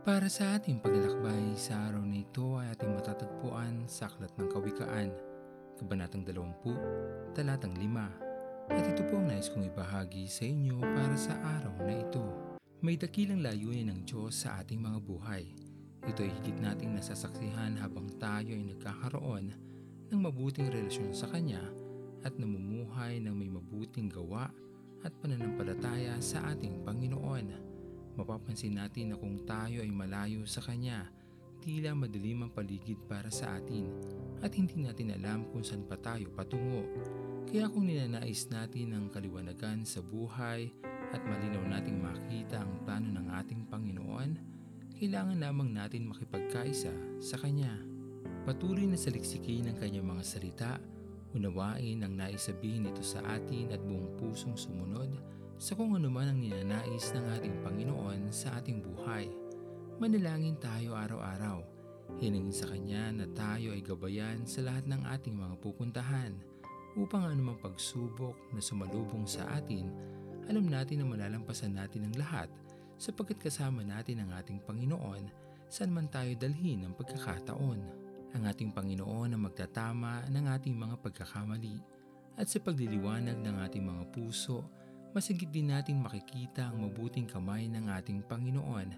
Para sa ating paglalakbay sa araw na ito ay ating matatagpuan sa Aklat ng Kawikaan, Kabanatang 20, Talatang 5. At ito po ang nais kong ibahagi sa inyo para sa araw na ito. May dakilang layunin ng Diyos sa ating mga buhay. Ito ay higit nating nasasaksihan habang tayo ay nagkakaroon ng mabuting relasyon sa Kanya at namumuhay ng may mabuting gawa at pananampalataya sa ating Panginoon mapapansin natin na kung tayo ay malayo sa Kanya, tila madilim ang paligid para sa atin at hindi natin alam kung saan pa tayo patungo. Kaya kung ninanais natin ang kaliwanagan sa buhay at malinaw nating makita ang plano ng ating Panginoon, kailangan lamang natin makipagkaisa sa Kanya. Patuloy na saliksikin ang Kanyang mga salita, unawain ang naisabihin nito sa atin at buong pusong sumunod sa kung ano man ang ninanais ng ating Panginoon sa ating buhay. Manalangin tayo araw-araw. Hiningin sa Kanya na tayo ay gabayan sa lahat ng ating mga pupuntahan upang anumang pagsubok na sumalubong sa atin, alam natin na malalampasan natin ang lahat sapagkat kasama natin ang ating Panginoon saan man tayo dalhin ng pagkakataon. Ang ating Panginoon ang magtatama ng ating mga pagkakamali at sa pagliliwanag ng ating mga puso masigit din nating makikita ang mabuting kamay ng ating Panginoon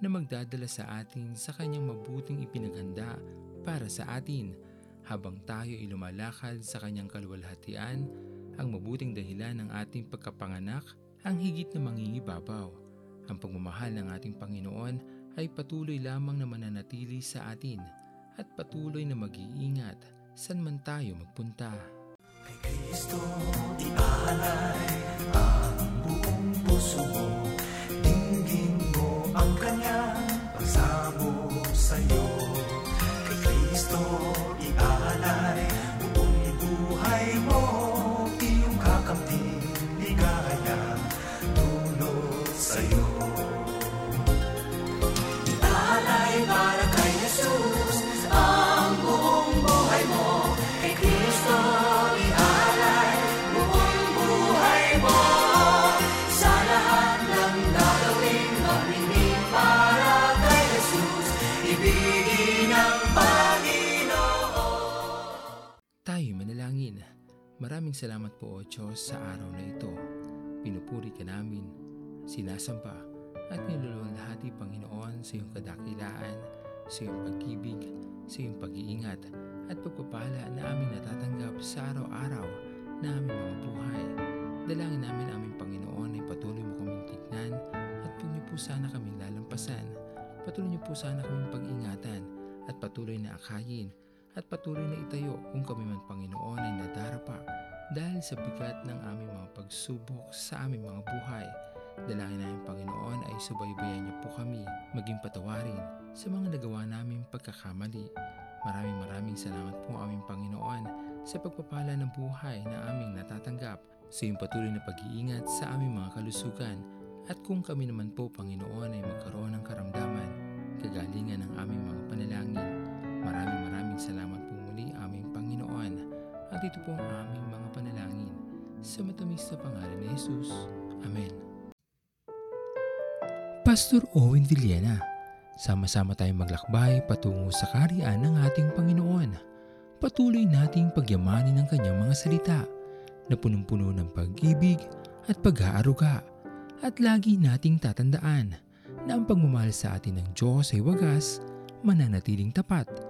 na magdadala sa atin sa kanyang mabuting ipinaghanda para sa atin habang tayo ay lumalakad sa kanyang kaluwalhatian ang mabuting dahilan ng ating pagkapanganak ang higit na mangingibabaw. Ang pagmamahal ng ating Panginoon ay patuloy lamang na mananatili sa atin at patuloy na mag-iingat saan man tayo magpunta. Kay Kristo same. Tayo manalangin. Maraming salamat po o Diyos sa araw na ito. Pinupuri ka namin, sinasamba at niluluwalhati Panginoon sa iyong kadakilaan, sa iyong pag-ibig, sa iyong pag-iingat at pagpapala na aming natatanggap sa araw-araw na aming mga buhay. Dalangin namin aming Panginoon ay patuloy mo kaming tignan at huwag niyo po sana kaming lalampasan. Patuloy niyo po sana kaming pag-ingatan at patuloy na akayin at patuloy na itayo kung kami man Panginoon ay nadarapa dahil sa bigat ng aming mga pagsubok sa aming mga buhay. Dalangin namin Panginoon ay subaybayan niyo po kami, maging patawarin sa mga nagawa naming pagkakamali. Maraming maraming salamat po aming Panginoon sa pagpapala ng buhay na aming natatanggap sa iyong patuloy na pag-iingat sa aming mga kalusugan at kung kami naman po Panginoon ay magkaroon ng karamdaman, kagalingan ng aming mga panalangin. Maraming maraming salamat po muli aming Panginoon at ito po ang aming mga panalangin sa matamis na pangalan ni Jesus. Amen. Pastor Owen Villena, sama-sama tayong maglakbay patungo sa kariyan ng ating Panginoon. Patuloy nating pagyamanin ang kanyang mga salita na punong-puno ng pag-ibig at pag-aaruga at lagi nating tatandaan na ang pagmamahal sa atin ng Diyos ay wagas, mananatiling tapat